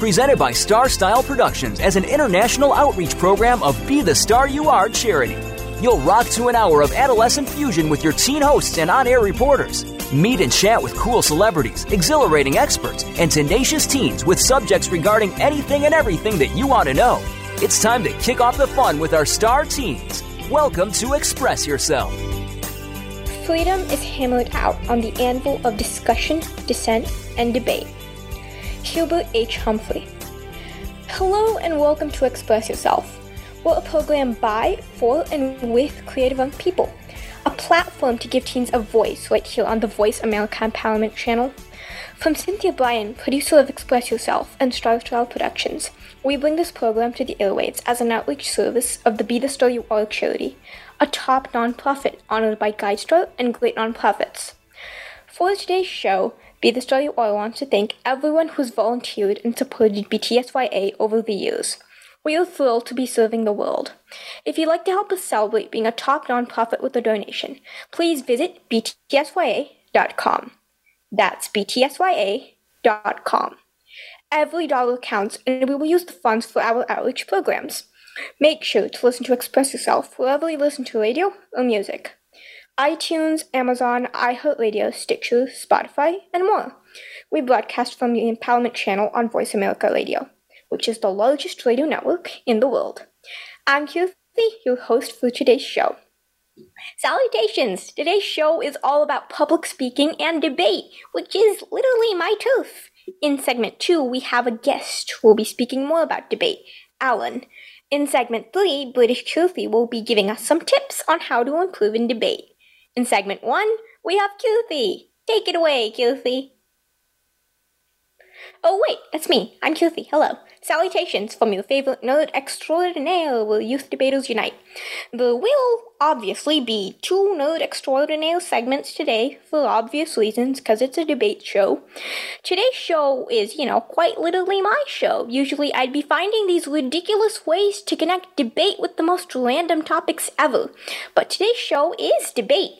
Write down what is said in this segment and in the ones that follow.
Presented by Star Style Productions as an international outreach program of Be the Star You Are charity. You'll rock to an hour of adolescent fusion with your teen hosts and on air reporters. Meet and chat with cool celebrities, exhilarating experts, and tenacious teens with subjects regarding anything and everything that you want to know. It's time to kick off the fun with our star teens. Welcome to Express Yourself. Freedom is hammered out on the anvil of discussion, dissent, and debate. Hubert H. Humphrey. Hello and welcome to Express Yourself. We're a program by, for, and with creative young people. A platform to give teens a voice right here on the Voice America Empowerment channel. From Cynthia Bryan, producer of Express Yourself and Star Style Productions, we bring this program to the airwaves as an outreach service of the Be the Star You Are charity, a top nonprofit honored by GuideStar and great nonprofits. For today's show, Be the Star You Are wants to thank everyone who's volunteered and supported BTSYA over the years. We are thrilled to be serving the world. If you'd like to help us celebrate being a top nonprofit with a donation, please visit btsya.com. That's btsya.com. Every dollar counts, and we will use the funds for our outreach programs. Make sure to listen to Express Yourself wherever you listen to radio or music iTunes, Amazon, iHeartRadio, Stitcher, Spotify, and more. We broadcast from the Empowerment Channel on Voice America Radio, which is the largest radio network in the world. I'm Keerthi, your host for today's show. Salutations! Today's show is all about public speaking and debate, which is literally my turf. In segment 2, we have a guest who will be speaking more about debate, Allen. In segment 3, British Keerthi will be giving us some tips on how to improve in debate. In segment 1, we have Keerthi. Take it away, Keerthi. Oh, wait, that's me. I'm Keerthi. Hello. Salutations from your favorite nerd extraordinaire where youth debaters unite. There will obviously be two nerd extraordinaire segments today for obvious reasons because it's a debate show. Today's show is, you know, quite literally my show. Usually I'd be finding these ridiculous ways to connect debate with the most random topics ever. But today's show is debate.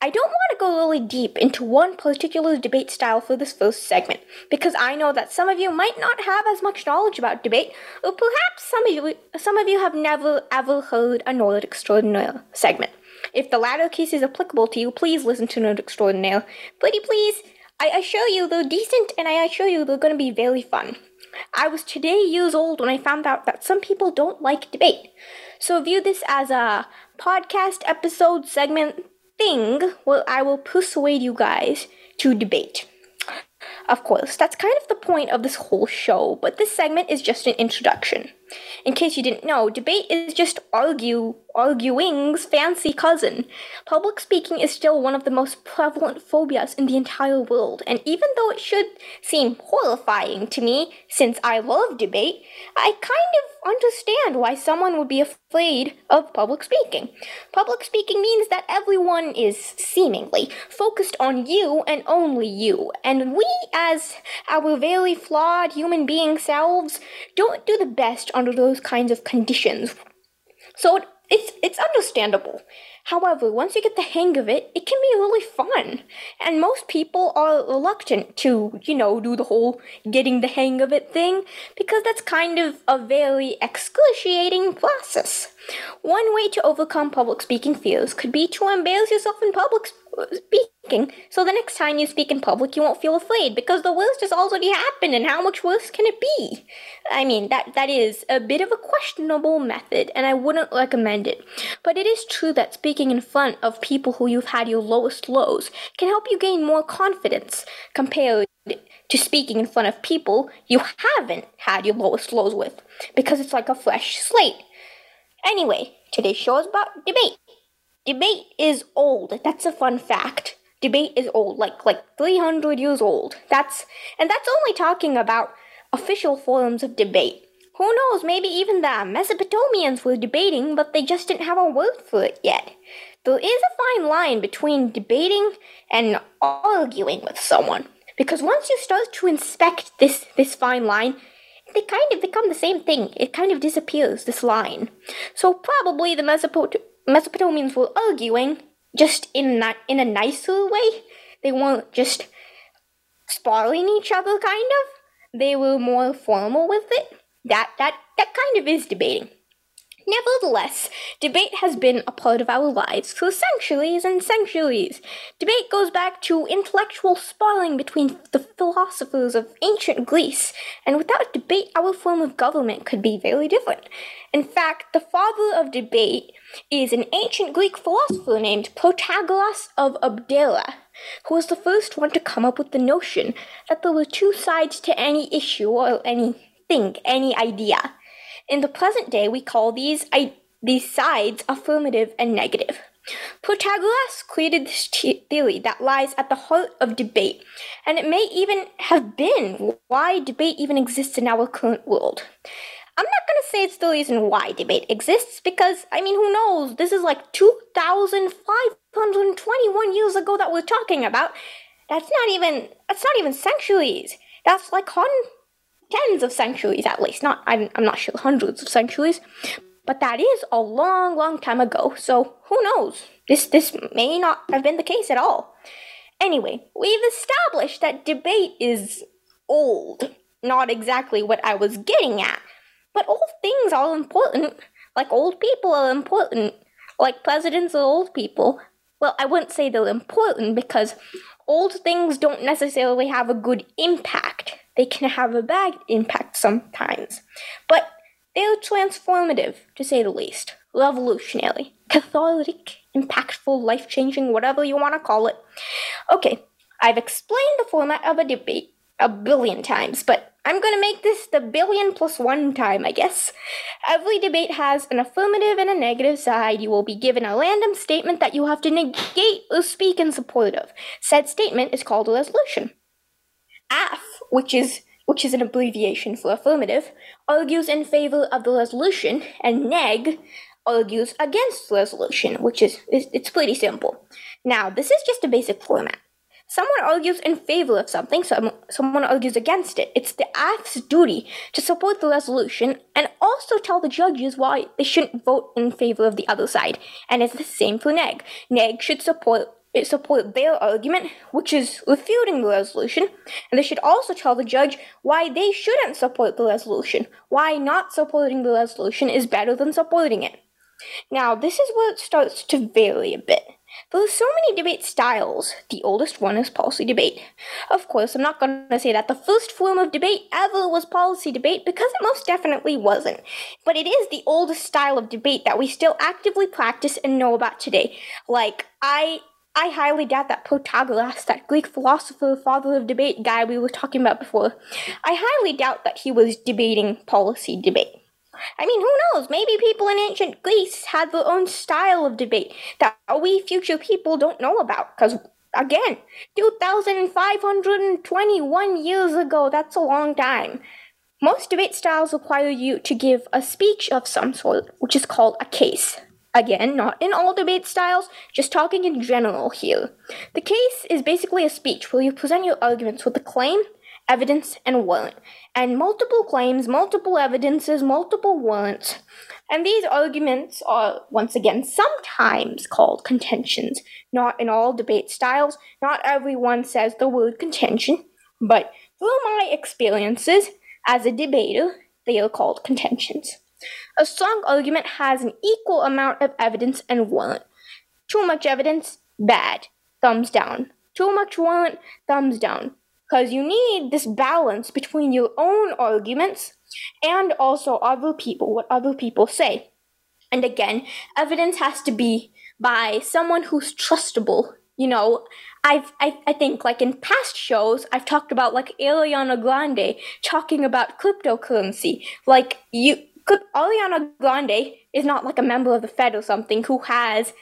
I don't want to go really deep into one particular debate style for this first segment, because I know that some of you might not have as much knowledge about debate, or perhaps some of you, some of you have never ever heard a Nerd Extraordinaire segment. If the latter case is applicable to you, please listen to Nerd Extraordinaire. Pretty please, I assure you they're decent, and I assure you they're going to be very fun. I was today years old when I found out that some people don't like debate. So view this as a podcast episode segment well I will persuade you guys to debate. Of course, that's kind of the point of this whole show, but this segment is just an introduction. In case you didn't know, debate is just argue arguing's fancy cousin. Public speaking is still one of the most prevalent phobias in the entire world, and even though it should seem horrifying to me, since I love debate, I kind of understand why someone would be afraid of public speaking. Public speaking means that everyone is seemingly focused on you and only you, and we, as our very flawed human being selves, don't do the best under those kinds of conditions. So it's it's understandable. However, once you get the hang of it, it can be really fun. And most people are reluctant to, you know, do the whole getting the hang of it thing because that's kind of a very excruciating process. One way to overcome public speaking fears could be to embarrass yourself in public speaking, so the next time you speak in public, you won't feel afraid because the worst has already happened, and how much worse can it be? I mean, that that is a bit of a questionable method, and I wouldn't recommend it. But it is true that speaking in front of people who you've had your lowest lows can help you gain more confidence compared to speaking in front of people you haven't had your lowest lows with, because it's like a fresh slate. Anyway, today's show is about debate. Debate is old. That's a fun fact. Debate is old, like like 300 years old. That's and that's only talking about official forums of debate. who knows, maybe even the Mesopotamians were debating, but they just didn't have a word for it yet. There is a fine line between debating and arguing with someone. Because once you start to inspect this, this fine line, they kind of become the same thing. It kind of disappears, this line. So probably the Mesopot- Mesopotamians were arguing just in, na- in a nicer way. They weren't just sparring each other, kind of. They were more formal with it. That, that, that kind of is debating. Nevertheless, debate has been a part of our lives for centuries and centuries. Debate goes back to intellectual sparring between the philosophers of ancient Greece, and without debate, our form of government could be very different. In fact, the father of debate is an ancient Greek philosopher named Protagoras of Abdera, who was the first one to come up with the notion that there were two sides to any issue or any thing, any idea. In the present day, we call these, I, these sides affirmative and negative. Protagoras created this theory that lies at the heart of debate, and it may even have been why debate even exists in our current world. I'm not going to say it's the reason why debate exists because, I mean, who knows? This is like 2,521 years ago that we're talking about. That's not even, that's not even centuries. That's like hun- tens of centuries at least. Not, I'm, I'm not sure, hundreds of centuries. But that is a long, long time ago, so who knows? This, this may not have been the case at all. Anyway, we've established that debate is old. Not exactly what I was getting at. But old things are important. Like old people are important. Like presidents are old people. Well, I wouldn't say they're important because old things don't necessarily have a good impact they can have a bad impact sometimes. But they're transformative, to say the least, revolutionary, cathartic, impactful, life changing, whatever you want to call it. Okay, I've explained the format of a debate a billion times, but I'm going to make this the billion plus one time, I guess. Every debate has an affirmative and a negative side. You will be given a random statement that you have to negate or speak in support of. Said statement is called a resolution. AF which is which is an abbreviation for affirmative, argues in favor of the resolution, and neg argues against the resolution, which is, it's pretty simple. Now, this is just a basic format. Someone argues in favor of something, some, someone argues against it. It's the AF's duty to support the resolution and also tell the judges why they shouldn't vote in favor of the other side. And it's the same for neg. Neg should support it support their argument, which is refuting the resolution, and they should also tell the judge why they shouldn't support the resolution, why not supporting the resolution is better than supporting it. Now, this is where it starts to vary a bit. There are so many debate styles. The oldest one is policy debate. Of course, I'm not going to say that the first form of debate ever was policy debate because it most definitely wasn't. But it is the oldest style of debate that we still actively practice and know about today. Like, I I highly doubt that Protagoras, that Greek philosopher, father of debate guy we were talking about before, I highly doubt that he was debating policy debate. I mean, who knows? Maybe people in ancient Greece had their own style of debate that we future people don't know about. Because, again, 2,521 years ago, that's a long time. Most debate styles require you to give a speech of some sort, which is called a case. Again, not in all debate styles, just talking in general here. The case is basically a speech where you present your arguments with a claim, evidence, and warrant. And multiple claims, multiple evidences, multiple warrants. And these arguments are, once again, sometimes called contentions. Not in all debate styles, not everyone says the word contention, but through my experiences as a debater, they are called contentions. A strong argument has an equal amount of evidence and warrant. Too much evidence, bad. Thumbs down. Too much warrant, thumbs down. Because you need this balance between your own arguments and also other people, what other people say. And again, evidence has to be by someone who's trustable. You know, I've, I, I think like in past shows, I've talked about like Ariana Grande talking about cryptocurrency. Like you, could Ariana Grande is not like a member of the Fed or something who has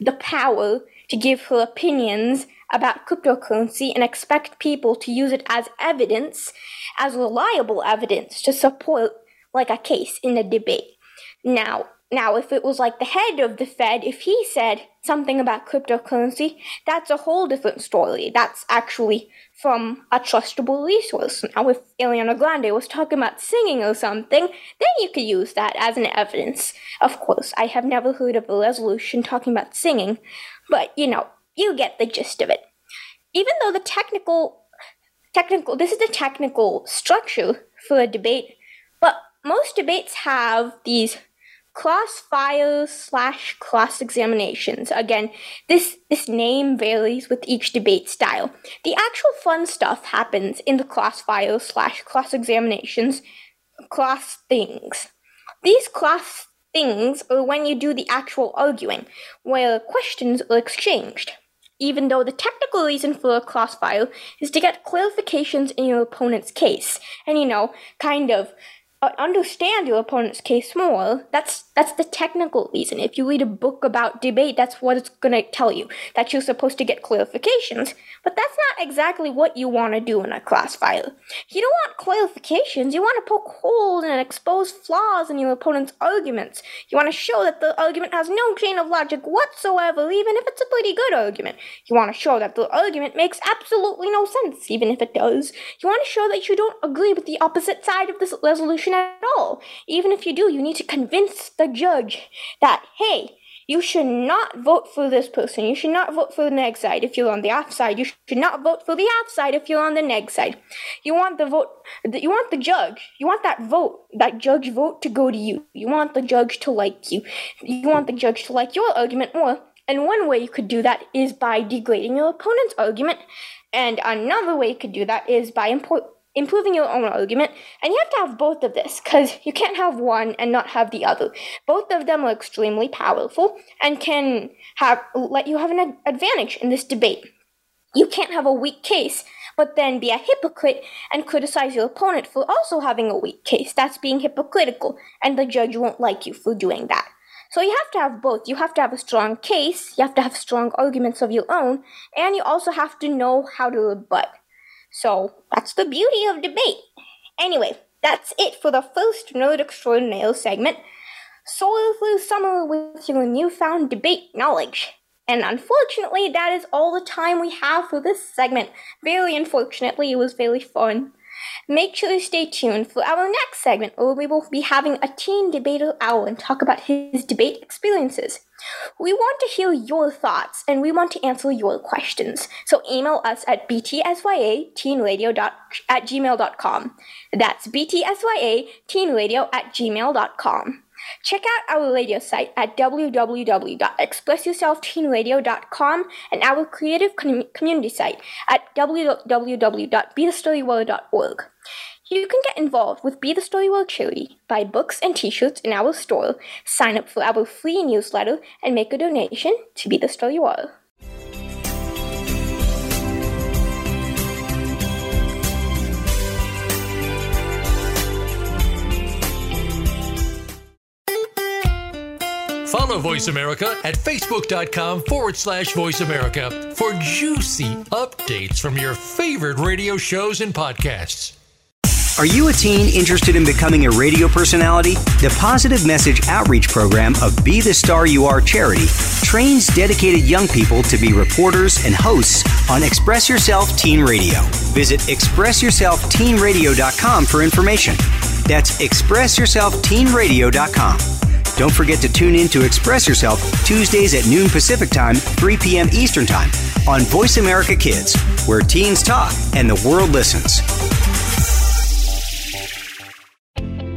the power to give her opinions about cryptocurrency and expect people to use it as evidence, as reliable evidence to support like a case in a debate. Now, now, if it was like the head of the Fed, if he said something about cryptocurrency, that's a whole different story. That's actually from a trustable resource. Now, if Ariana Grande was talking about singing or something, then you could use that as an evidence. Of course, I have never heard of a resolution talking about singing, but you know, you get the gist of it. Even though the technical, technical, this is the technical structure for a debate, but most debates have these crossfire slash cross examinations. Again, this this name varies with each debate style. The actual fun stuff happens in the crossfires slash cross examinations, class things. These class things are when you do the actual arguing, where questions are exchanged. Even though the technical reason for a crossfire is to get clarifications in your opponent's case, and you know, kind of Uh, understand your opponent's case more. That's that's the technical reason. If you read a book about debate, that's what it's going to tell you that you're supposed to get clarifications. But that's not exactly what you want to do in a crossfire. You don't want clarifications. You want to poke holes and expose flaws in your opponent's arguments. You want to show that the argument has no chain of logic whatsoever, even if it's a pretty good argument. You want to show that the argument makes absolutely no sense, even if it does. You want to show that you don't agree with the opposite side of this resolution at all. Even if you do, you need to convince the judge that, hey, you should not vote for this person. You should not vote for the neg side if you're on the aff side. You should not vote for the aff side if you're on the neg side. You want the vote. You want the judge. You want that vote, that judge vote to go to you. You want the judge to like you. You want the judge to like your argument more. And one way you could do that is by degrading your opponent's argument. And another way you could do that is by import improving your own argument, and you have to have both of this because you can't have one and not have the other. Both of them are extremely powerful and can have let you have an advantage in this debate. You can't have a weak case, but then be a hypocrite and criticize your opponent for also having a weak case. That's being hypocritical, and the judge won't like you for doing that. So you have to have both. You have to have a strong case, you have to have strong arguments of your own, and you also have to know how to rebut. So that's the beauty of debate. Anyway, that's it for the first Nerd Extraordinaire segment. Soil through summer with your newfound debate knowledge. And unfortunately, that is all the time we have for this segment. Very unfortunately, it was very fun. Make sure to stay tuned for our next segment where we will be having a teen debater hour and talk about his debate experiences. We want to hear your thoughts and we want to answer your questions. So email us at btsyateenradio at gmail.com. That's btsyateenradio at gmail.com. Check out our radio site at www.expressyourselfteenradio.com and our creative com- community site at www.bethestaryouare.org. You can get involved with Be the Star You Are charity, buy books and t-shirts in our store, sign up for our free newsletter, and make a donation to Be the Star You Are. Follow Voice America at facebook.com forward slash voice America for juicy updates from your favorite radio shows and podcasts. Are you a teen interested in becoming a radio personality? The Positive Message Outreach Program of Be the Star You Are charity trains dedicated young people to be reporters and hosts on Express Yourself Teen Radio. Visit expressyourselfteenradio.com for information. That's expressyourselfteenradio.com. Don't forget to tune in to Express Yourself Tuesdays at noon Pacific Time, 3 p.m. Eastern Time on Voice America Kids, where teens talk and the world listens.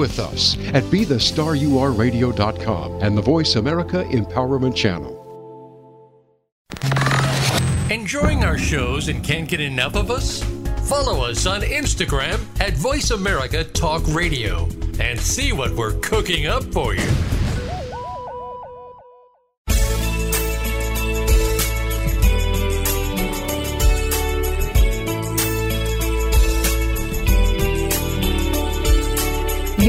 with us at BeTheStarYouAreRadio.com and the Voice America Empowerment Channel. Enjoying our shows and can't get enough of us? Follow us on Instagram at Voice America Talk Radio and see what we're cooking up for you.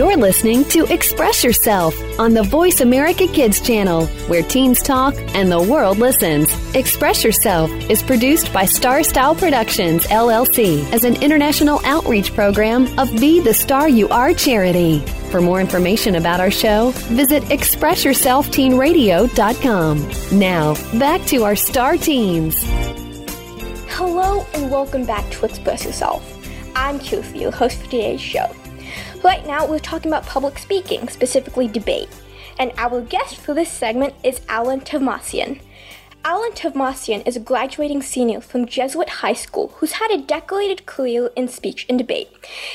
You're listening to Express Yourself on the Voice America Kids channel, where teens talk and the world listens. Express Yourself is produced by Star Style Productions, LLC, as an international outreach program of Be the Star You Are charity. For more information about our show, visit ExpressYourselfTeenRadio.com. Now, back to our star teens. Hello and welcome back to Express Yourself. I'm Keerthi, your host for today's show. Right now, we're talking about public speaking, specifically debate. And our guest for this segment is Allen Tovmasyan. Allen Tovmasyan is a graduating senior from Jesuit High School who's had a decorated career in speech and debate.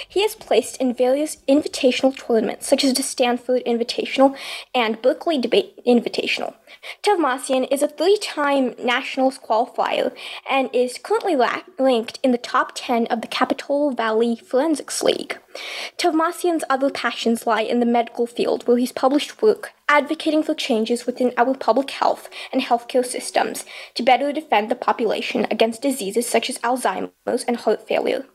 He has placed in various invitational tournaments, such as the Stanford Invitational and Berkeley Debate Invitational. Tovmasyan is a three time nationals qualifier and is currently la- ranked in the top 10 of the Capitol Valley Forensics League. Tovmasyan's other passions lie in the medical field, where he's published work advocating for changes within our public health and healthcare systems to better defend the population against diseases such as Alzheimer's and heart failure.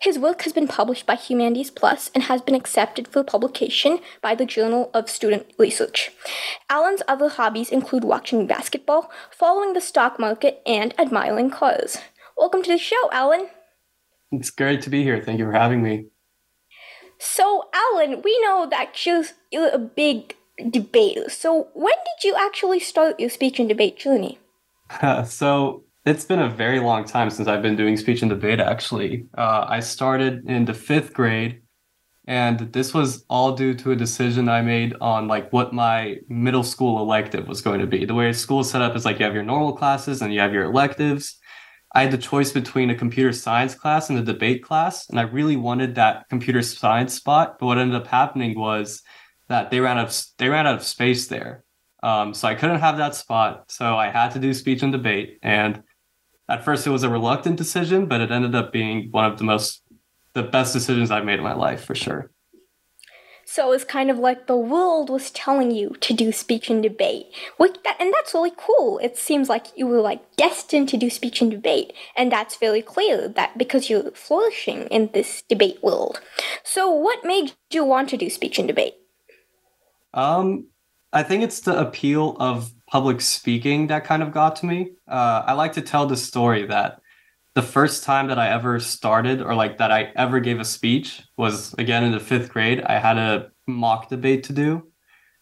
His work has been published by Humanities Plus and has been accepted for publication by the Journal of Student Research. Allen's other hobbies include watching basketball, following the stock market, and admiring cars. Welcome to the show, Allen. It's great to be here. Thank you for having me. So, Allen, we know that you're, you're a big debater. So, when did you actually start your speech and debate journey? so, it's been a very long time since I've been doing speech and debate, actually. Uh, I started in the fifth grade, and this was all due to a decision I made on like what my middle school elective was going to be. The way school is set up is like you have your normal classes and you have your electives. I had the choice between a computer science class and a debate class, and I really wanted that computer science spot. But what ended up happening was that they ran out of they ran out of space there, um, so I couldn't have that spot. So I had to do speech and debate. And at first, it was a reluctant decision, but it ended up being one of the most the best decisions I've made in my life for sure. So it's kind of like the world was telling you to do speech and debate. and that's really cool. It seems like you were like destined to do speech and debate. And that's very clear that because you're flourishing in this debate world. So what made you want to do speech and debate? Um, I think it's the appeal of public speaking that kind of got to me. Uh, I like to tell the story that the first time that I ever started or like that I ever gave a speech was again in the fifth grade. I had a mock debate to do.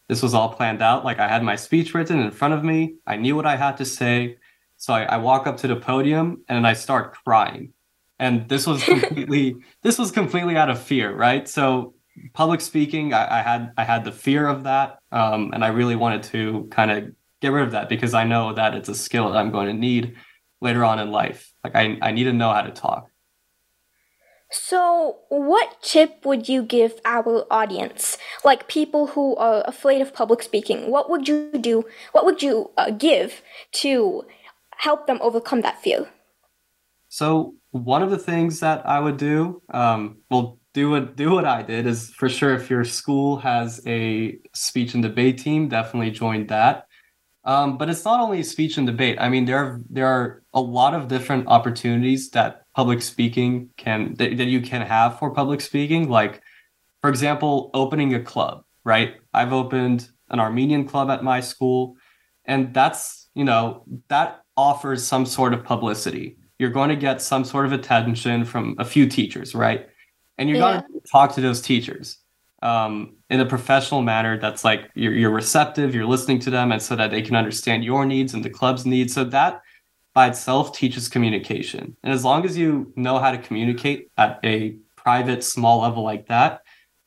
This was all planned out. Like I had my speech written in front of me. I knew what I had to say. So I, I walk up to the podium and I start crying. And this was completely this was completely out of fear, right? So public speaking, I, I had I had the fear of that. Um, and I really wanted to kind of get rid of that because I know that it's a skill that I'm going to need later on in life. Like I, I need to know how to talk. So, what tip would you give our audience, like people who are afraid of public speaking? What would you do? What would you uh, give to help them overcome that fear? So, one of the things that I would do, um, well, do what do what I did is for sure. If your school has a speech and debate team, definitely join that. Um, but it's not only speech and debate. I mean, there are there are a lot of different opportunities that public speaking can that, that you can have for public speaking. Like, for example, opening a club. Right? I've opened an Armenian club at my school, and that's you know that offers some sort of publicity. You're going to get some sort of attention from a few teachers, right? And you're yeah. going to talk to those teachers um, in a professional manner that's like you're, you're receptive you're listening to them and so that they can understand your needs and the club's needs. So that by itself teaches communication. And as long as you know how to communicate at a private small level like that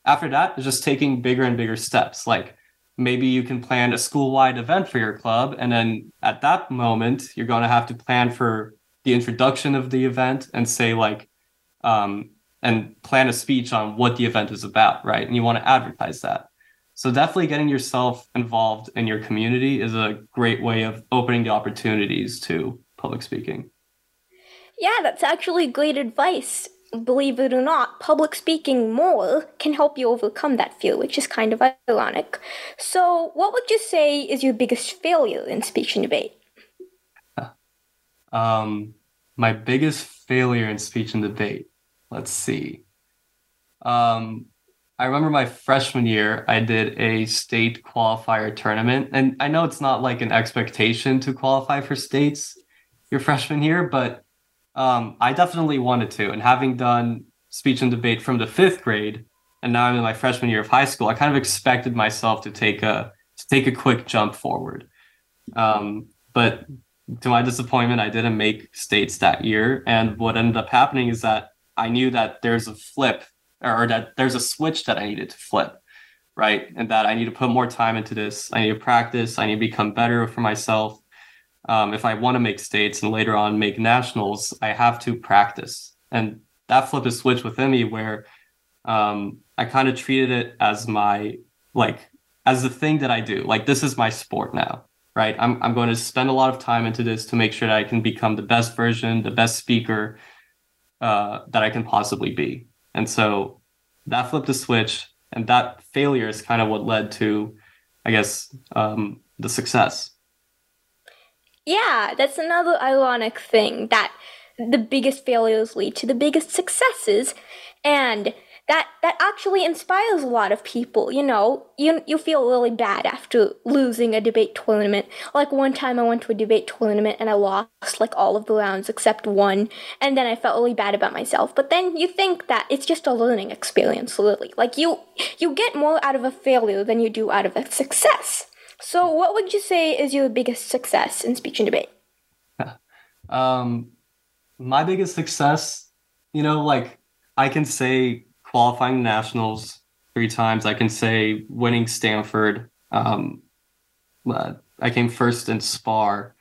after that it's just taking bigger and bigger steps. Like maybe you can plan a school-wide event for your club and then at that moment you're going to have to plan for the introduction of the event and say like um, and plan a speech on what the event is about, right? And you want to advertise that. So definitely getting yourself involved in your community is a great way of opening the opportunities to public speaking. Yeah, that's actually great advice. Believe it or not, public speaking more can help you overcome that fear, which is kind of ironic. So, what would you say is your biggest failure in speech and debate? Um, my biggest failure in speech and debate. Let's see. Um, I remember my freshman year, I did a state qualifier tournament. And I know it's not like an expectation to qualify for states your freshman year, but um, I definitely wanted to. And having done speech and debate from the fifth grade, and now I'm in my freshman year of high school, I kind of expected myself to take a to take a quick jump forward. Um, but to my disappointment, I didn't make states that year. And what ended up happening is that I knew that there's a flip or that there's a switch that I needed to flip, right? And that I need to put more time into this. I need to practice. I need to become better for myself. Um, if I want to make states and later on make nationals, I have to practice. And that flip a switch within me where um, I kind of treated it as my like as the thing that I do. Like this is my sport now, right? I'm I'm going to spend a lot of time into this to make sure that I can become the best version, the best speaker uh, that I can possibly be. And so that flipped a switch, and that failure is kind of what led to, I guess, um, the success. Yeah, that's another ironic thing that the biggest failures lead to the biggest successes. And that that actually inspires a lot of people. You know, you you feel really bad after losing a debate tournament. Like one time, I went to a debate tournament and I lost like all of the rounds except one, and then I felt really bad about myself. But then you think that it's just a learning experience, really. Like you you get more out of a failure than you do out of a success. So, what would you say is your biggest success in speech and debate? um, my biggest success, you know, like I can say qualifying nationals three times. I can say winning Stanford. Um, uh, I came first in SPAR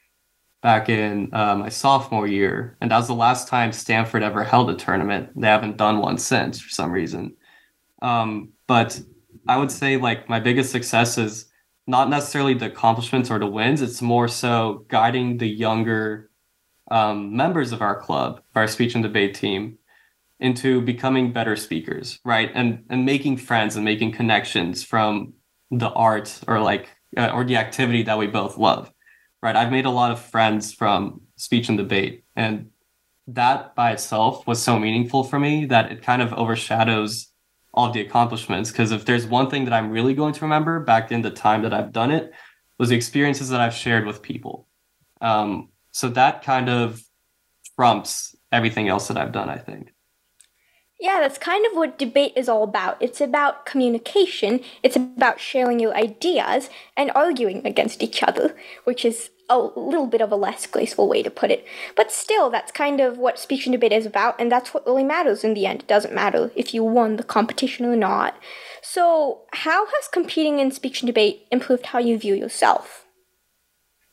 back in uh, my sophomore year, and that was the last time Stanford ever held a tournament. They haven't done one since for some reason. Um, but I would say like my biggest success is not necessarily the accomplishments or the wins. It's more so guiding the younger um, members of our club, our speech and debate team, into becoming better speakers, right? And and making friends and making connections from the art or like uh, or the activity that we both love, right? I've made a lot of friends from speech and debate, and that by itself was so meaningful for me that it kind of overshadows all the accomplishments. Because if there's one thing that I'm really going to remember back in the time that I've done it, was the experiences that I've shared with people. Um, so that kind of trumps everything else that I've done, I think. Yeah, that's kind of what debate is all about. It's about communication, it's about sharing your ideas and arguing against each other, which is a little bit of a less graceful way to put it. But still, that's kind of what speech and debate is about, and that's what really matters in the end. It doesn't matter if you won the competition or not. So, how has competing in speech and debate improved how you view yourself?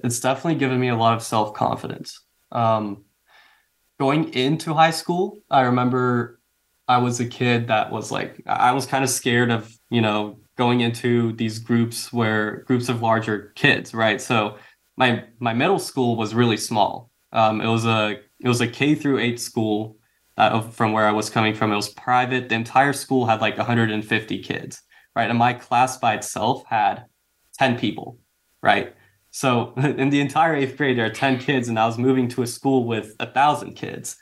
It's definitely given me a lot of self confidence. Um, going into high school, I remember I was a kid that was like I was kind of scared of you know going into these groups where groups of larger kids, right? So my my middle school was really small. Um, it was a it was a K through eight school uh, from where I was coming from. It was private. The entire school had like 150 kids, right? And my class by itself had 10 people, right? So in the entire eighth grade, there are 10 kids, and I was moving to a school with a thousand kids.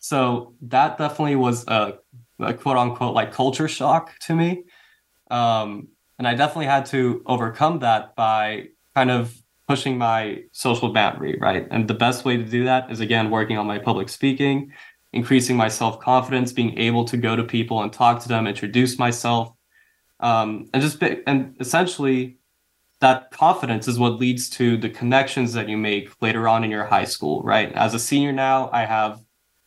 So that definitely was a, a quote unquote like culture shock to me. Um, and I definitely had to overcome that by kind of pushing my social boundary, right? And the best way to do that is again working on my public speaking, increasing my self confidence, being able to go to people and talk to them, introduce myself, um, and just be, and essentially that confidence is what leads to the connections that you make later on in your high school, right? As a senior now, I have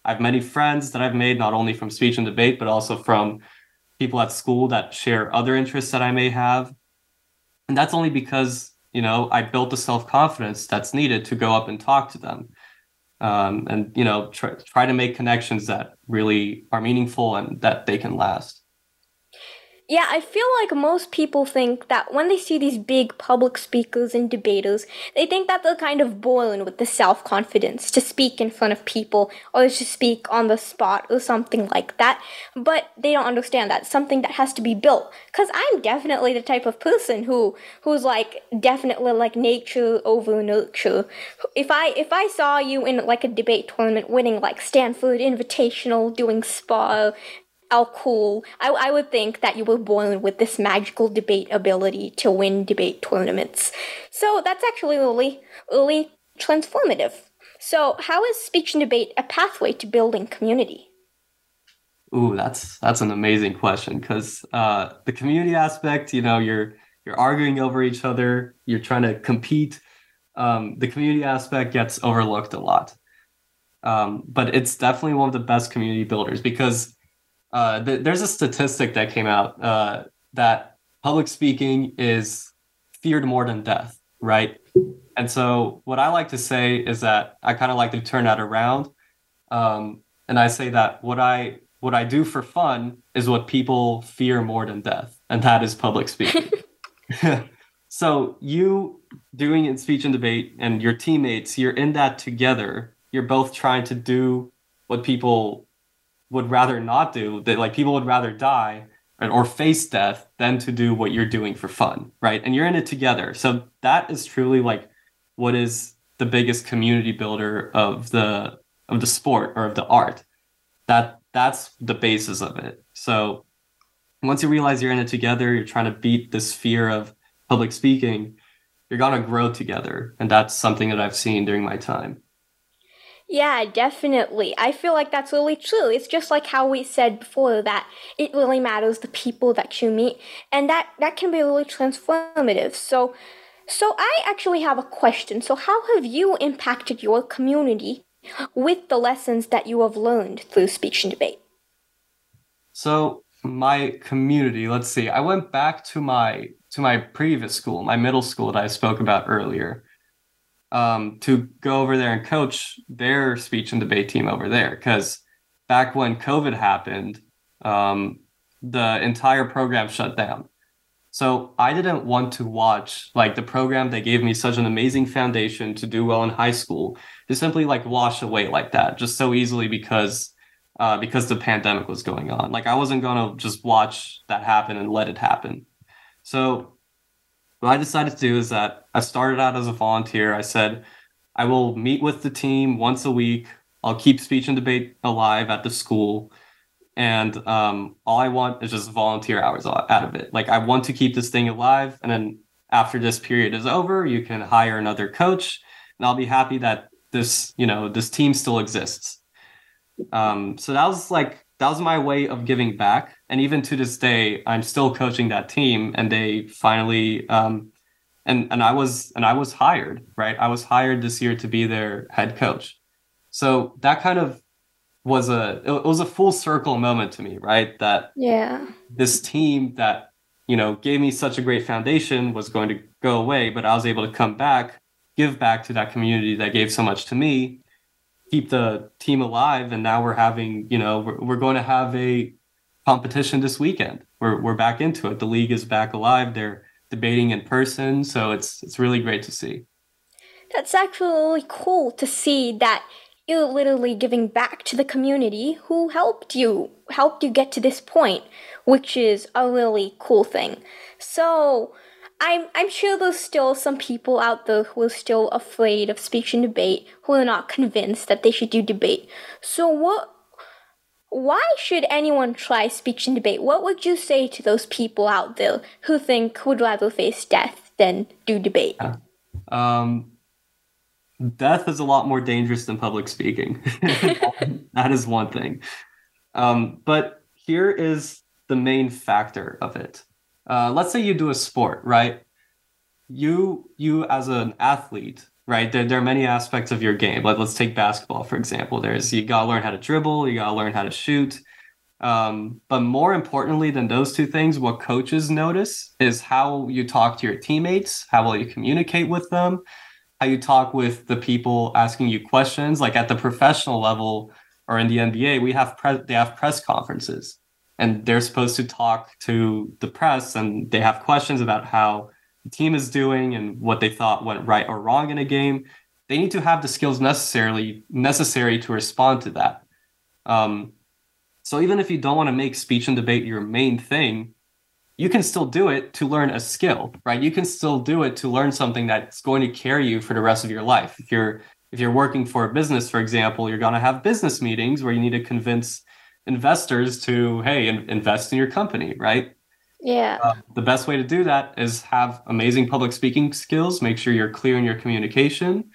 I have many friends that I've made not only from speech and debate, but also from people at school that share other interests that I may have. And that's only because, you know, I built the self confidence that's needed to go up and talk to them. Um, and, you know, try, try to make connections that really are meaningful and that they can last. Yeah, I feel like most people think that when they see these big public speakers and debaters, they think that they're kind of born with the self confidence to speak in front of people or to speak on the spot or something like that. But they don't understand that something that has to be built. Cause I'm definitely the type of person who who's like definitely like nature over nurture. If I if I saw you in like a debate tournament winning like Stanford Invitational, doing spa how cool. I, I would think that you were born with this magical debate ability to win debate tournaments. So that's actually really, really transformative. So, how is speech and debate a pathway to building community? Ooh, that's that's an amazing question because uh, the community aspect, you know, you're you're arguing over each other, you're trying to compete. Um, the community aspect gets overlooked a lot, um, but it's definitely one of the best community builders because uh, th- there's a statistic that came out uh, that public speaking is feared more than death, right? And so, what I like to say is that I kind of like to turn that around, um, and I say that what I what I do for fun is what people fear more than death, and that is public speaking. so you doing in speech and debate, and your teammates, you're in that together. You're both trying to do what people would rather not do that like people would rather die or face death than to do what you're doing for fun right? And you're in it together. So that is truly like what is the biggest community builder of the of the sport or of the art. That that's the basis of it. So once you realize you're in it together you're trying to beat this fear of public speaking you're going to grow together. And that's something that i've seen during my time yeah, definitely. I feel like that's really true. It's just like how we said before that it really matters the people that you meet, and that that can be really transformative. So, so I actually have a question. So, how have you impacted your community with the lessons that you have learned through speech and debate? So, my community, let's see. I went back to my to my previous school, my middle school that I spoke about earlier um, to go over there and coach their speech and debate team over there. Because back when COVID happened, um, the entire program shut down. So I didn't want to watch like the program that gave me such an amazing foundation to do well in high school to simply like wash away like that just so easily because uh, because the pandemic was going on. Like I wasn't gonna just watch that happen and let it happen. So what I decided to do is that I started out as a volunteer. I said, I will meet with the team once a week. I'll keep speech and debate alive at the school. And um, all I want is just volunteer hours out of it. Like, I want to keep this thing alive. And then after this period is over, you can hire another coach. And I'll be happy that this, you know, this team still exists. Um, so that was like that was my way of giving back. And even to this day, I'm still coaching that team, and they finally um, and and I was and I was hired, right? I was hired this year to be their head coach. So that kind of was a it was a full circle moment to me, right? That yeah, this team that you know gave me such a great foundation was going to go away, but I was able to come back, give back to that community that gave so much to me, keep the team alive. And now we're having, you know, we're, we're going to have a competition this weekend. We're, we're back into it. The league is back alive. They're debating in person. So it's, it's really great to see. That's actually cool to see that you're literally giving back to the community who helped you, helped you get to this point, which is a really cool thing. So, I'm I'm sure there's still some people out there who are still afraid of speech and debate, who are not convinced that they should do debate. So what why should anyone try speech and debate? What would you say to those people out there who think would rather face death than do debate? Um, death is a lot more dangerous than public speaking. that is one thing. Um, but here is the main factor of it uh, let's say you do a sport, right? You you as an athlete, right? There, there are many aspects of your game. Like let's take basketball for example. There's you gotta learn how to dribble, you gotta learn how to shoot. Um, but more importantly than those two things, what coaches notice is how you talk to your teammates, how well you communicate with them, how you talk with the people asking you questions. Like at the professional level or in the NBA, we have pre- they have press conferences and they're supposed to talk to the press and they have questions about how the team is doing and what they thought went right or wrong in a game. They need to have the skills necessarily necessary to respond to that. Um, so even if you don't want to make speech and debate your main thing you can still do it to learn a skill right? You can still do it to learn something that's going to carry you for the rest of your life. If you're if you're working for a business for example you're going to have business meetings where you need to convince investors to hey in- invest in your company right Yeah. uh, the best way to do that is have amazing public speaking skills make sure you're clear in your communication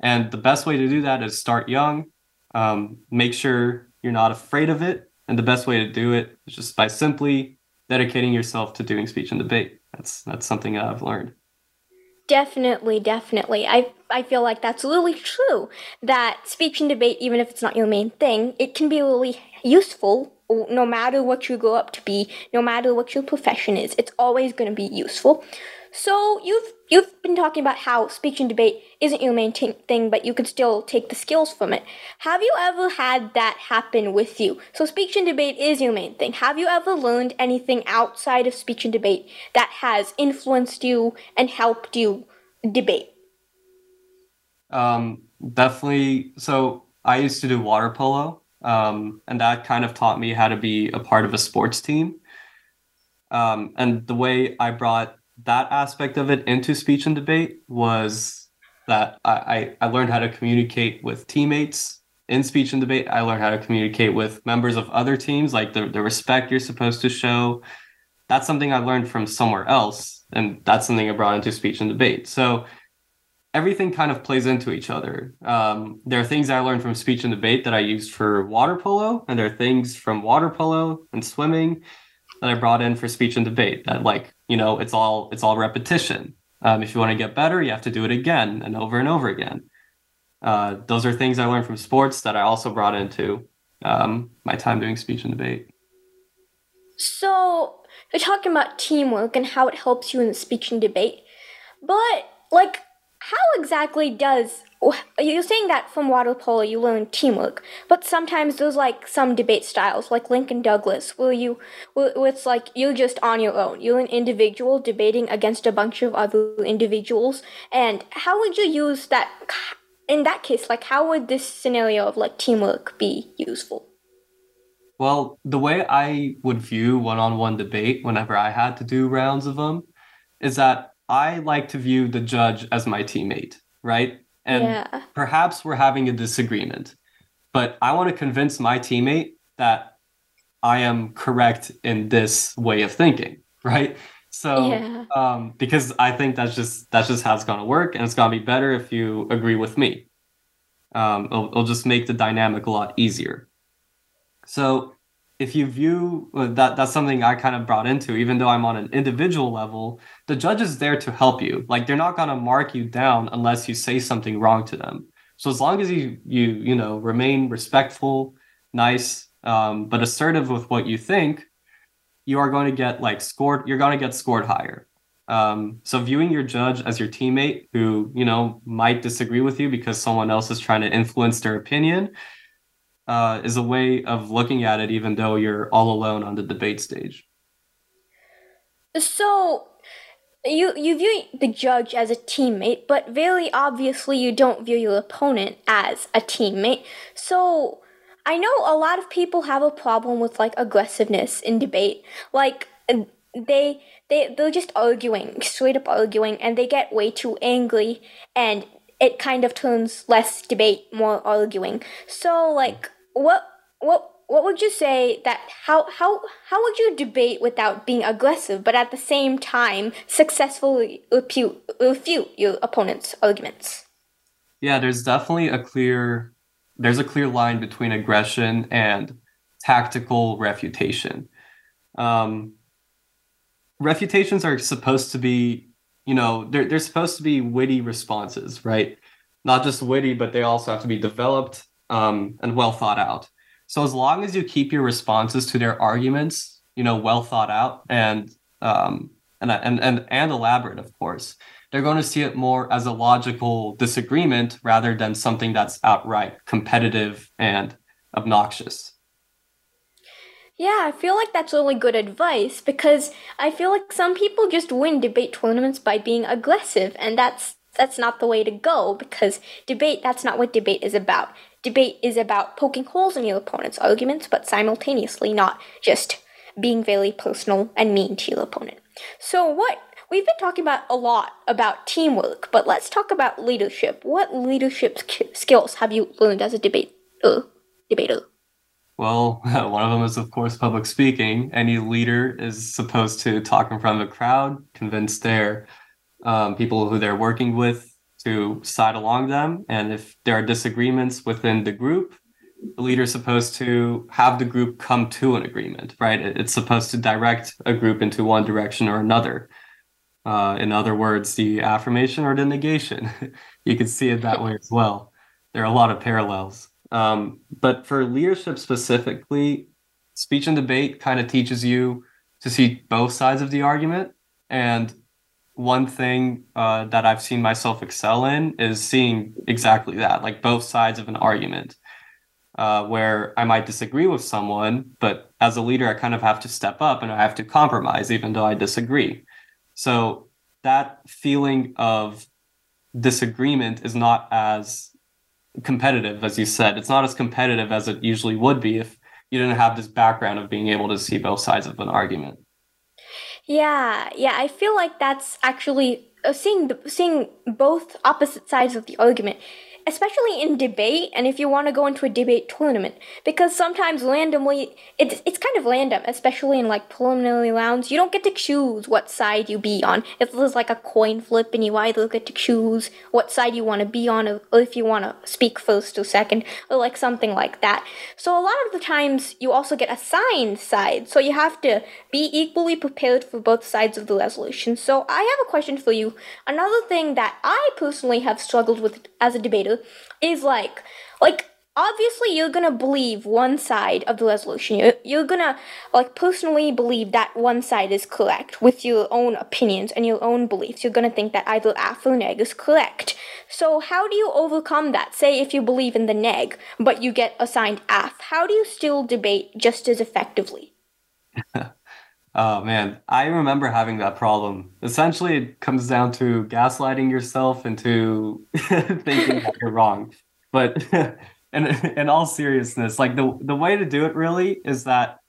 and the best way to do that is start young um, make sure you're not afraid of it and the best way to do it is just by simply dedicating yourself to doing speech and debate that's that's something that i've learned Definitely, definitely. I I feel like that's really true. That speech and debate, even if it's not your main thing, it can be really useful. No matter what you grow up to be, no matter what your profession is, it's always going to be useful. So you've you've been talking about how speech and debate isn't your main t- thing, but you could still take the skills from it. Have you ever had that happen with you? So speech and debate is your main thing. Have you ever learned anything outside of speech and debate that has influenced you and helped you debate? Um, definitely. So I used to do water polo, um, and that kind of taught me how to be a part of a sports team. Um, and the way I brought that aspect of it into speech and debate was that I, I, I learned how to communicate with teammates in speech and debate. I learned how to communicate with members of other teams, like the, the respect you're supposed to show. That's something I learned from somewhere else. And that's something I brought into speech and debate. So everything kind of plays into each other. Um, there are things I learned from speech and debate that I used for water polo, and there are things from water polo and swimming that I brought in for speech and debate. That like you know it's all it's all repetition. Um, if you want to get better, you have to do it again and over and over again. Uh, those are things I learned from sports that I also brought into um, my time doing speech and debate. So you're talking about teamwork and how it helps you in speech and debate, but like, how exactly does oh, you're saying that from water polo you learn teamwork, but sometimes there's like some debate styles, like Lincoln Douglas, where you, where it's like you're just on your own. You're an individual debating against a bunch of other individuals, and how would you use that? In that case, like, how would this scenario of like teamwork be useful? Well, the way I would view one on one debate whenever I had to do rounds of them is that I like to view the judge as my teammate, right? And Yeah. perhaps we're having a disagreement, but I want to convince my teammate that I am correct in this way of thinking, right? So, Yeah. um, because I think that's just that's just how it's gonna work, and it's gonna be better if you agree with me. Um, it'll, it'll just make the dynamic a lot easier. So if you view uh, that that's something I kind of brought into, even though I'm on an individual level, the judge is there to help you. Like they're not gonna mark you down unless you say something wrong to them. So as long as you you you know remain respectful, nice, um, but assertive with what you think, you are going to get like scored. You're going to get scored higher. Um, so viewing your judge as your teammate who you know might disagree with you because someone else is trying to influence their opinion uh, is a way of looking at it, even though you're all alone on the debate stage. So you you view the judge as a teammate, but very obviously you don't view your opponent as a teammate. So I know a lot of people have a problem with like aggressiveness in debate. Like they they they're just arguing, straight up arguing, and they get way too angry and it kind of turns less debate, more arguing. So like what what what would you say that how how how would you debate without being aggressive but at the same time successfully refute, refute your opponent's arguments Yeah, there's definitely a clear there's a clear line between aggression and tactical refutation. Um, refutations are supposed to be, you know, they're they're supposed to be witty responses, right? Not just witty, but they also have to be developed um, and well thought out. So as long as you keep your responses to their arguments, you know, well thought out and um, and and and and elaborate, of course, they're going to see it more as a logical disagreement rather than something that's outright competitive and obnoxious. Yeah, I feel like that's really good advice because I feel like some people just win debate tournaments by being aggressive, and that's that's not the way to go because debate that's not what debate is about. Debate is about poking holes in your opponent's arguments, but simultaneously not just being very personal and mean to your opponent. So what we've been talking about a lot about teamwork, but let's talk about leadership. What leadership skills have you learned as a debate debater? Well, one of them is, of course, public speaking. Any leader is supposed to talk in front of a crowd, convince their um, people who they're working with to side along them. And if there are disagreements within the group, the leader is supposed to have the group come to an agreement, right? It's supposed to direct a group into one direction or another. Uh, in other words, the affirmation or the negation. you can see it that way as well. There are a lot of parallels. Um, but for leadership specifically, speech and debate kind of teaches you to see both sides of the argument. And one thing uh, that I've seen myself excel in is seeing exactly that, like both sides of an argument uh, where I might disagree with someone, but as a leader, I kind of have to step up and I have to compromise, even though I disagree. So that feeling of disagreement is not as competitive, as you said. It's not as competitive as it usually would be if you didn't have this background of being able to see both sides of an argument. Yeah, yeah, I feel like that's actually uh, seeing the, seeing both opposite sides of the argument especially in debate and if you want to go into a debate tournament. Because sometimes randomly it's, it's kind of random especially in like preliminary rounds you don't get to choose what side you be on. If there's like a coin flip and you either get to choose what side you want to be on or if you want to speak first or second or like something like that. So a lot of the times you also get assigned sides so you have to be equally prepared for both sides of the resolution. So i have a question for you. Another thing that i personally have struggled with as a debater is like like obviously you're gonna believe one side of the resolution. You're, you're gonna like personally believe that one side is correct with your own opinions and your own beliefs. You're gonna think that either aff or neg is correct. So how do you overcome that? Say if you believe in the neg but you get assigned aff how do you still debate just as effectively Oh man, I remember having that problem. Essentially, it comes down to gaslighting yourself into thinking that you're wrong. But in, in all seriousness, like the the way to do it really is that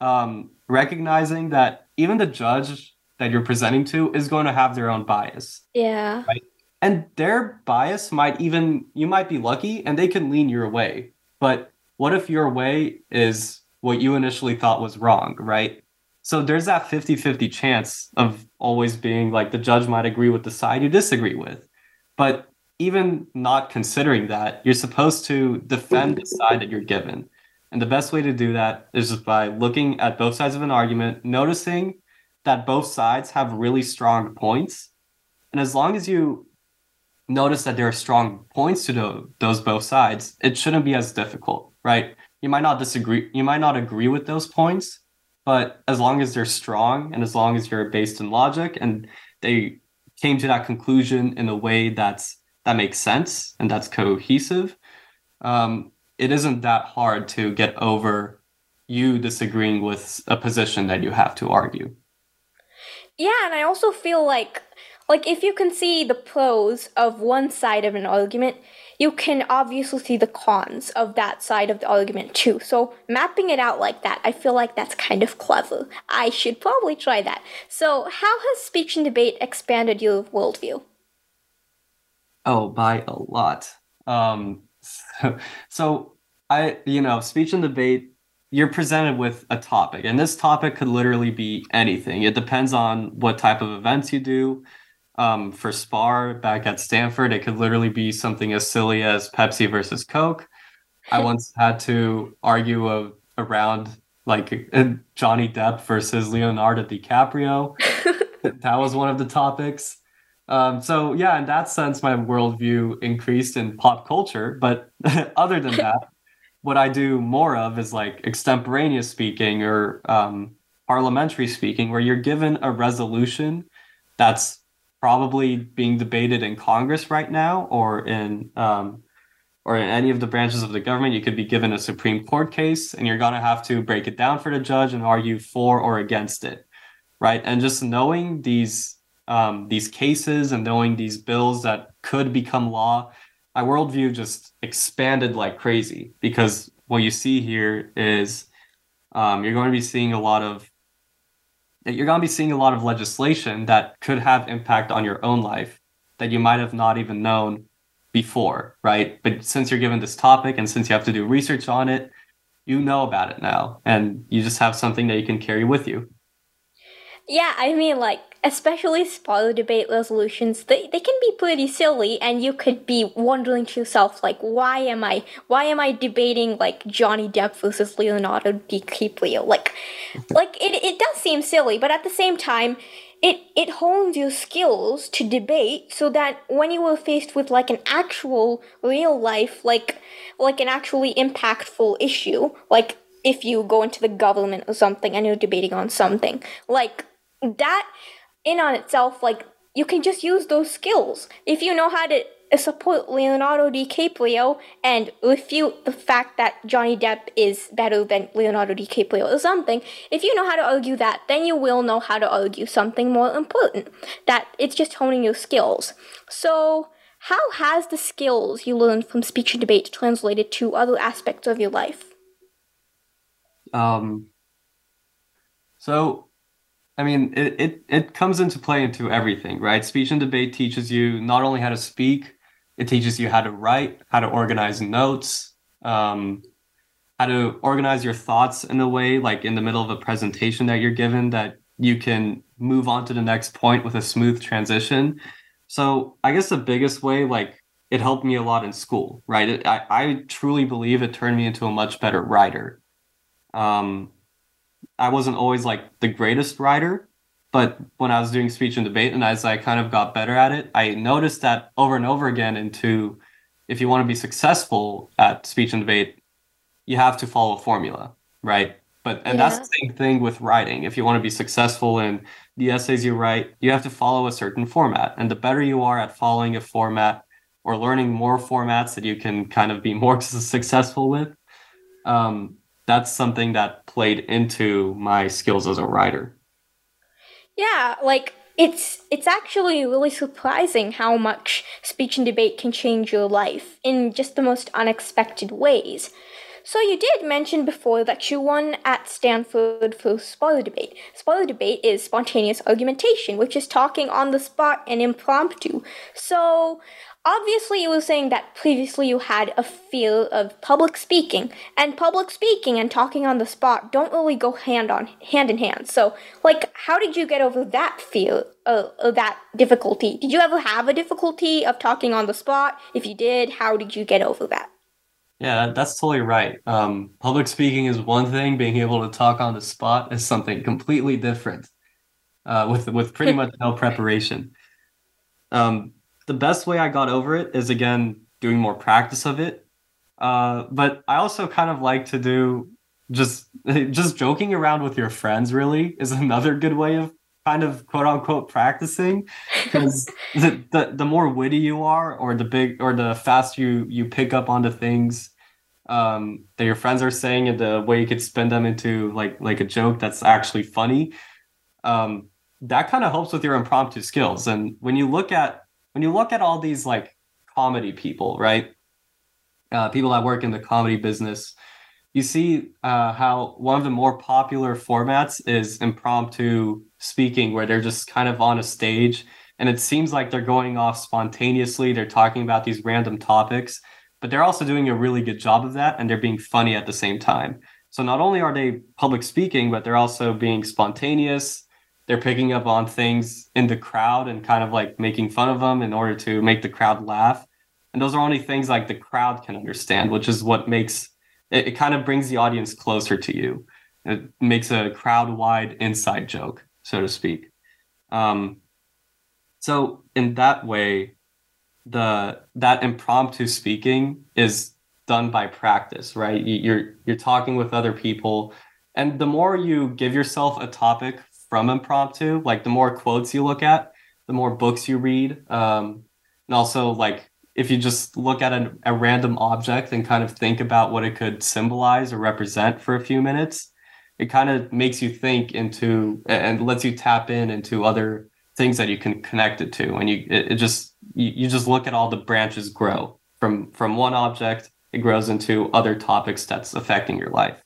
um, recognizing that even the judge that you're presenting to is going to have their own bias. Yeah. Right. And their bias might even you might be lucky and they can lean your way. But what if your way is what you initially thought was wrong, right? So there's that 50 50 chance of always being like the judge might agree with the side you disagree with. But even not considering that, you're supposed to defend the side that you're given. And the best way to do that is just by looking at both sides of an argument, noticing that both sides have really strong points. And as long as you notice that there are strong points to those both sides, it shouldn't be as difficult, right? You might not disagree, you might not agree with those points, but as long as they're strong and as long as you're based in logic and they came to that conclusion in a way that's that makes sense and that's cohesive, um, it isn't that hard to get over you disagreeing with a position that you have to argue. Yeah, and I also feel like like if you can see the pros of one side of an argument, you can obviously see the cons of that side of the argument too. So mapping it out like that, I feel like that's kind of clever. I should probably try that. So how has speech and debate expanded your worldview? Oh, by a lot. Um, so, so I, you know, speech and debate you're presented with a topic and this topic could literally be anything it depends on what type of events you do um, for Spar back at Stanford, it could literally be something as silly as Pepsi versus Coke. I once had to argue a, around like Johnny Depp versus Leonardo DiCaprio. that was one of the topics. Um, so yeah, in that sense, my worldview increased in pop culture. But other than that, what I do more of is like extemporaneous speaking or um, parliamentary speaking, where you're given a resolution that's probably being debated in Congress right now or in um, or in any of the branches of the government, you could be given a Supreme Court case and you're going to have to break it down for the judge and argue for or against it. Right. And just knowing these um, these cases and knowing these bills that could become law, my worldview just expanded like crazy because what you see here is um, you're going to be seeing a lot of you're going to be seeing a lot of legislation that could have impact on your own life that you might have not even known before, right? But since you're given this topic and since you have to do research on it, you know about it now and you just have something that you can carry with you. Yeah, I mean, like, especially spoiler debate resolutions, they, they can be pretty silly, and you could be wondering to yourself, like, why am I, why am I debating, like, Johnny Depp versus Leonardo DiCaprio? Like, like, it, it does seem silly, but at the same time, it it hones your skills to debate so that when you are faced with like an actual real life like like an actually impactful issue like if you go into the government or something and you're debating on something like that in on itself like you can just use those skills if you know how to support Leonardo DiCaprio and refute the fact that Johnny Depp is better than Leonardo DiCaprio or something, if you know how to argue that, then you will know how to argue something more important. That it's just honing your skills. So, how has the skills you learned from speech and debate translated to other aspects of your life? Um, so I mean, it, it, it comes into play into everything, right? Speech and debate teaches you not only how to speak, it teaches you how to write, how to organize notes, um, how to organize your thoughts in a way, like in the middle of a presentation that you're given, that you can move on to the next point with a smooth transition. So I guess the biggest way, like it helped me a lot in school, right? It, I, I truly believe it turned me into a much better writer. Um, I wasn't always like the greatest writer, but when I was doing speech and debate and as I kind of got better at it, I noticed that over and over again into if you want to be successful at speech and debate, you have to follow a formula, right? But and yeah. that's the same thing with writing. If you want to be successful in the essays you write, you have to follow a certain format. And the better you are at following a format or learning more formats that you can kind of be more successful with, um, that's something that played into my skills as a writer. Yeah, like it's it's actually really surprising how much speech and debate can change your life in just the most unexpected ways. So you did mention before that you won at Stanford for spoiler debate. Spoiler debate is spontaneous argumentation, which is talking on the spot and impromptu. So Obviously, you were saying that previously you had a fear of public speaking, and public speaking and talking on the spot don't really go hand on hand in hand. So, like, how did you get over that fear, uh, uh, that difficulty? Did you ever have a difficulty of talking on the spot? If you did, how did you get over that? Yeah, that's totally right. Um, public speaking is one thing; being able to talk on the spot is something completely different, uh, with with pretty much no preparation. Um, the best way I got over it is again doing more practice of it. Uh, but I also kind of like to do just just joking around with your friends. Really is another good way of kind of quote unquote practicing because the, the the more witty you are, or the big or the faster you you pick up on the things um, that your friends are saying, and the way you could spin them into like like a joke that's actually funny. Um, that kind of helps with your impromptu skills. And when you look at when you look at all these like comedy people, right? Uh, people that work in the comedy business, you see uh, how one of the more popular formats is impromptu speaking, where they're just kind of on a stage and it seems like they're going off spontaneously. They're talking about these random topics, but they're also doing a really good job of that and they're being funny at the same time. So not only are they public speaking, but they're also being spontaneous they're picking up on things in the crowd and kind of like making fun of them in order to make the crowd laugh. And those are only things like the crowd can understand, which is what makes it, it kind of brings the audience closer to you. It makes a crowd wide inside joke, so to speak. Um, so in that way, the that impromptu speaking is done by practice, right? You're you're talking with other people, and the more you give yourself a topic from impromptu. Like the more quotes you look at, the more books you read, um, and also like if you just look at a, a random object and kind of think about what it could symbolize or represent for a few minutes, it kind of makes you think into and lets you tap in into other things that you can connect it to and you it, it just you, you just look at all the branches grow from from one object it grows into other topics that's affecting your life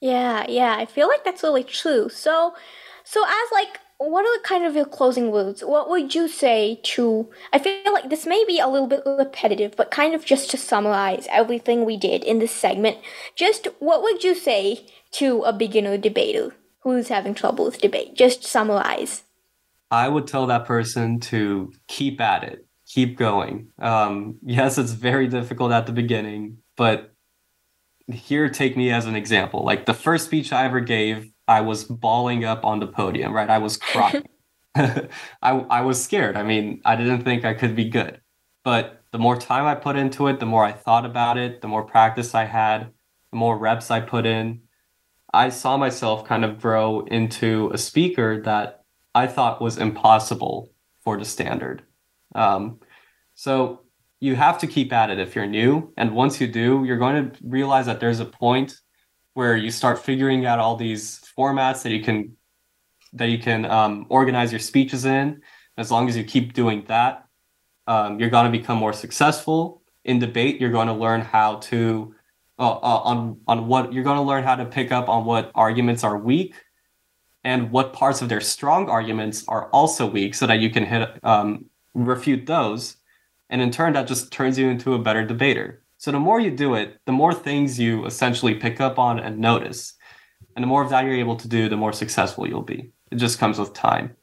yeah yeah i feel like that's really true so so as like what are the kind of your closing words? What would you say to? I feel like this may be a little bit repetitive, but kind of just to summarize everything we did in this segment, just what would you say to a beginner debater who's having trouble with debate? Just summarize. I would tell that person to keep at it, keep going. Um, yes, it's very difficult at the beginning, but here, take me as an example. Like the first speech I ever gave, I was bawling up on the podium, right? I was crying. I, I was scared. I mean, I didn't think I could be good. But the more time I put into it, the more I thought about it, the more practice I had, the more reps I put in, I saw myself kind of grow into a speaker that I thought was impossible for the standard. Um, so you have to keep at it if you're new. And once you do, you're going to realize that there's a point where you start figuring out all these formats that you can that you can um, organize your speeches in. As long as you keep doing that, um, you're going to become more successful in debate. You're going to learn how to uh, uh, on on what you're going to learn how to pick up on what arguments are weak and what parts of their strong arguments are also weak, so that you can hit um, refute those. And in turn, that just turns you into a better debater. So the more you do it, the more things you essentially pick up on and notice. And the more of that you're able to do, the more successful you'll be. It just comes with time.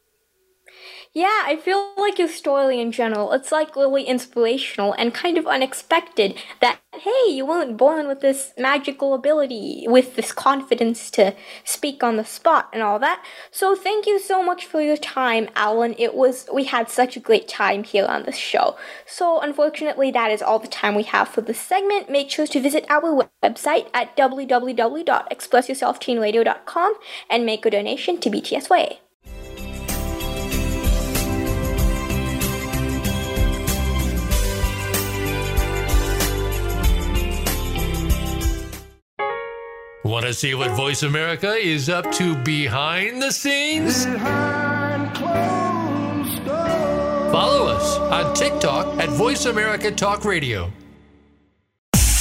Yeah, I feel like your story in general, it's like really inspirational and kind of unexpected that, hey, you weren't born with this magical ability, with this confidence to speak on the spot and all that. So thank you so much for your time, Allen. It was, we had such a great time here on this show. So unfortunately, that is all the time we have for this segment. Make sure to visit our website at www.expressyourselfteenradio.com and make a donation to BTSYA. Want to see what Voice America is up to behind the scenes? Follow us on TikTok at Voice America Talk Radio.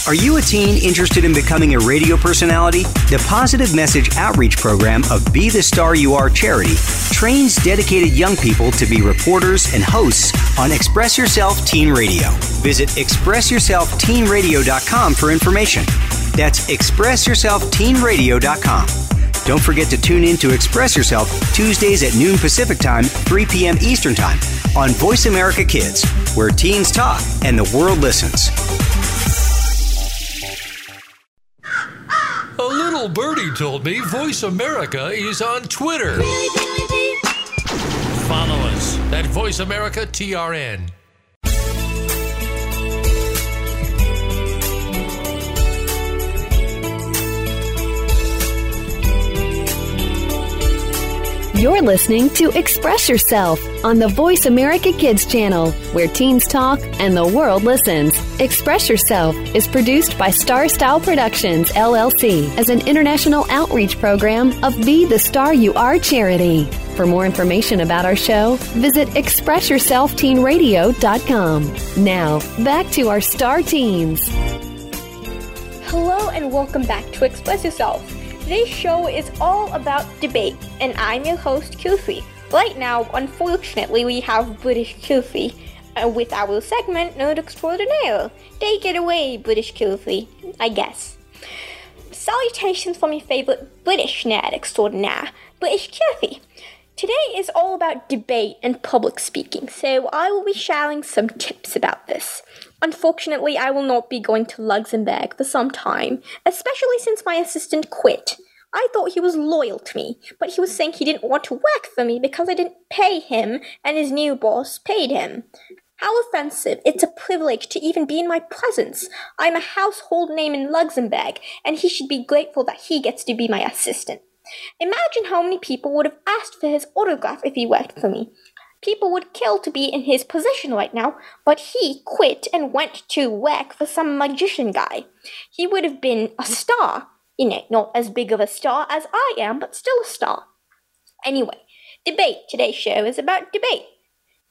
Are you a teen interested in becoming a radio personality? The Positive Message Outreach Program of Be the Star You Are charity trains dedicated young people to be reporters and hosts on Express Yourself Teen Radio. Visit expressyourselfteenradio.com for information. That's expressyourselfteenradio.com. Don't forget to tune in to Express Yourself Tuesdays at noon Pacific Time, 3 p.m. Eastern Time on Voice America Kids, where teens talk and the world listens. A little birdie told me Voice America is on Twitter. Follow us at Voice America TRN. You're listening to Express Yourself on the Voice America Kids channel, where teens talk and the world listens. Express Yourself is produced by Star Style Productions, LLC, as an international outreach program of Be the Star You Are charity. For more information about our show, visit ExpressYourselfTeenRadio.com. Now, back to our star teens. Hello and welcome back to Express Yourself. Today's show is all about debate, and I'm your host, Keerthi. Right now, unfortunately, we have British Keerthi uh, with our segment Nerd Extraordinaire. Take it away, British Keerthi, I guess. Salutations from your favorite British nerd extraordinaire, British Keerthi. Today is all about debate and public speaking, so I will be sharing some tips about this. Unfortunately, I will not be going to Luxembourg for some time, especially since my assistant quit. I thought he was loyal to me, but he was saying he didn't want to work for me because I didn't pay him and his new boss paid him. How offensive. It's a privilege to even be in my presence. I'm a household name in Luxembourg, and he should be grateful that he gets to be my assistant. Imagine how many people would have asked for his autograph if he worked for me. people would kill to be in his position right now, but he quit and went to work for some magician guy. He would have been a star. You know, not as big of a star as I am, but still a star. Anyway, debate. Today's show is about debate.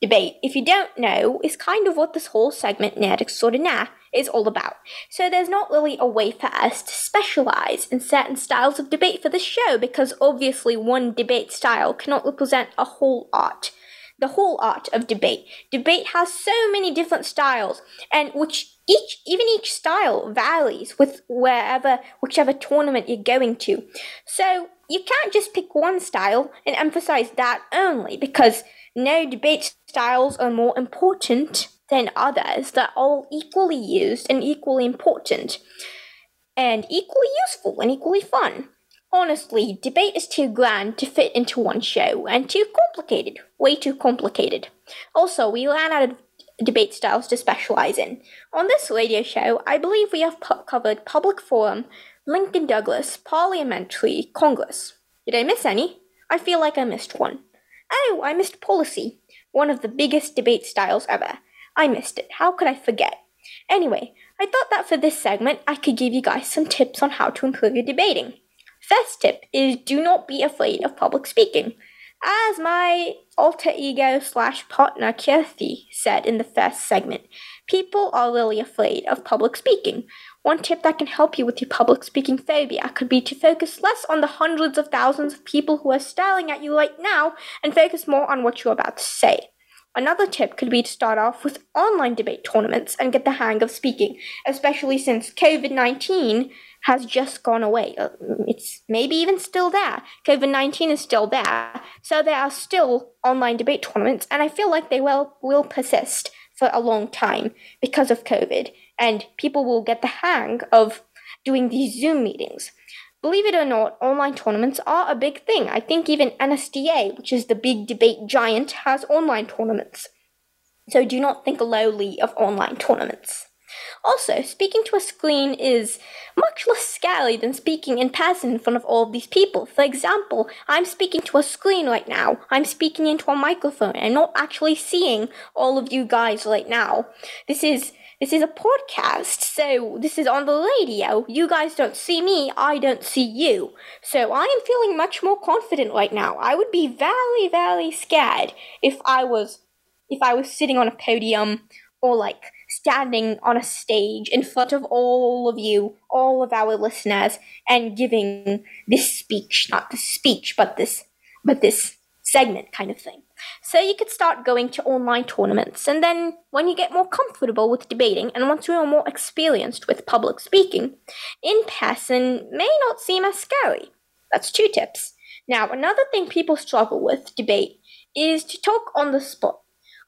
Debate, if you don't know, is kind of what this whole segment, Nerd Extraordinaire, is all about. So there's not really a way for us to specialize in certain styles of debate for this show because obviously one debate style cannot represent a whole art. The whole art of debate. Debate has so many different styles, and which each even each style varies with wherever whichever tournament you're going to. So you can't just pick one style and emphasize that only because no debate styles are more important than others. They're all equally used and equally important, and equally useful and equally fun. Honestly, debate is too grand to fit into one show, and too complicated. Way too complicated. Also, we ran out of debate styles to specialize in. On this radio show, I believe we have pu- covered public forum, Lincoln Douglas, parliamentary, Congress. Did I miss any? I feel like I missed one. Oh, I missed policy, one of the biggest debate styles ever. I missed it. How could I forget? Anyway, I thought that for this segment, I could give you guys some tips on how to improve your debating. First tip is do not be afraid of public speaking. As my alter ego slash partner Keerthi said in the first segment, people are really afraid of public speaking. One tip that can help you with your public speaking phobia could be to focus less on the hundreds of thousands of people who are staring at you right now and focus more on what you're about to say. Another tip could be to start off with online debate tournaments and get the hang of speaking, especially since COVID 19 has just gone away. Uh, it's maybe even still there. COVID 19 is still there. So there are still online debate tournaments, and I feel like they will, will persist for a long time because of COVID, and people will get the hang of doing these Zoom meetings. Believe it or not, online tournaments are a big thing. I think even NSDA, which is the big debate giant, has online tournaments. So do not think lowly of online tournaments. Also, speaking to a screen is much less scary than speaking in person in front of all of these people. For example, I'm speaking to a screen right now. I'm speaking into a microphone and not actually seeing all of you guys right now. This is this is a podcast, so this is on the radio. You guys don't see me, I don't see you. So I am feeling much more confident right now. I would be very, very scared if I was if I was sitting on a podium or like standing on a stage in front of all of you, all of our listeners, and giving this speech, not this speech, but this but this segment kind of thing. So you could start going to online tournaments, and then when you get more comfortable with debating and once you are more experienced with public speaking, in person may not seem as scary. That's two tips. Now, another thing people struggle with debate is to talk on the spot.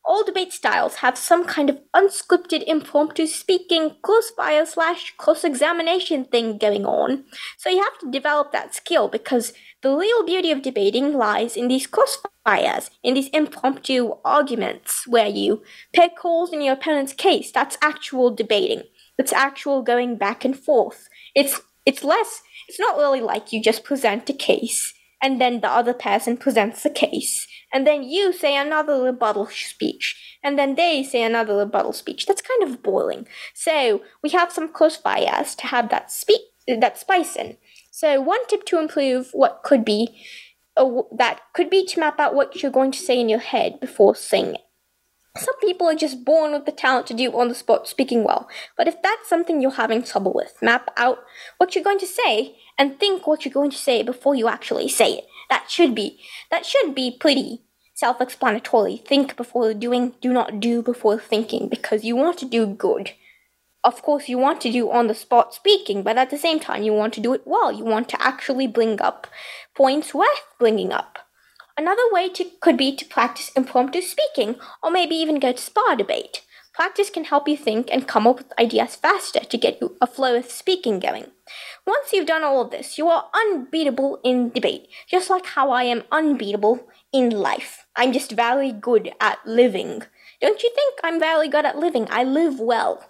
All debate styles have some kind of unscripted impromptu speaking crossfire slash cross examination thing going on. So you have to develop that skill because the real beauty of debating lies in these crossfires, in these impromptu arguments where you pick holes in your opponent's case. That's actual debating. That's actual going back and forth. It's it's less it's not really like you just present a case and then the other person presents the case and then you say another rebuttal speech, and then they say another rebuttal speech. That's kind of boring. So we have some close crossfires to have that speak that spice in. So one tip to improve what could be that could be to map out what you're going to say in your head before saying it. Some people are just born with the talent to do on the spot speaking well, but if that's something you're having trouble with, map out what you're going to say and think what you're going to say before you actually say it. That should be that should be pretty self-explanatory. Think before doing, do not do before thinking because you want to do good. Of course, you want to do on the spot speaking, but at the same time, you want to do it well. You want to actually bring up points worth bringing up. Another way to, could be to practice impromptu speaking, or maybe even go to spar debate. Practice can help you think and come up with ideas faster to get you a flow of speaking going. Once you've done all of this, you are unbeatable in debate, just like how I am unbeatable in life. I'm just very good at living. Don't you think I'm very good at living? I live well.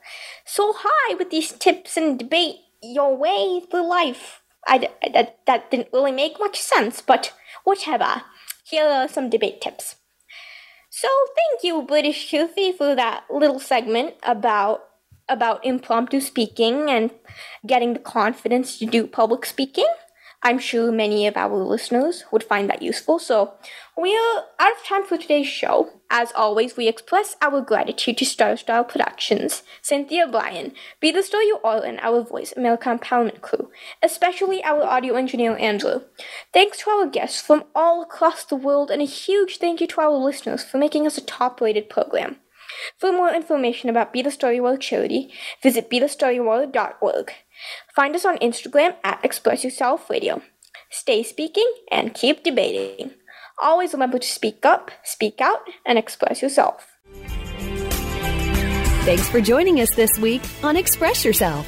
So hi with these tips and debate your way through life. I, that, that didn't really make much sense, but whatever. Here are some debate tips. So thank you, British Keerthi, for that little segment about about impromptu speaking and getting the confidence to do public speaking. I'm sure many of our listeners would find that useful. So, we are out of time for today's show. As always, we express our gratitude to Star Style Productions, Cynthia Bryan, Be the Star You Are, and our Voice America Empowerment crew, especially our audio engineer Andrew. Thanks to our guests from all across the world, and a huge thank you to our listeners for making us a top rated program. For more information about Be the Star You Are charity, visit BeTheStarYouAre.org. Find us on Instagram at Express Yourself Radio. Stay speaking and keep debating. Always remember to speak up, speak out, and express yourself. Thanks for joining us this week on Express Yourself,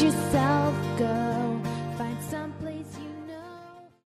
you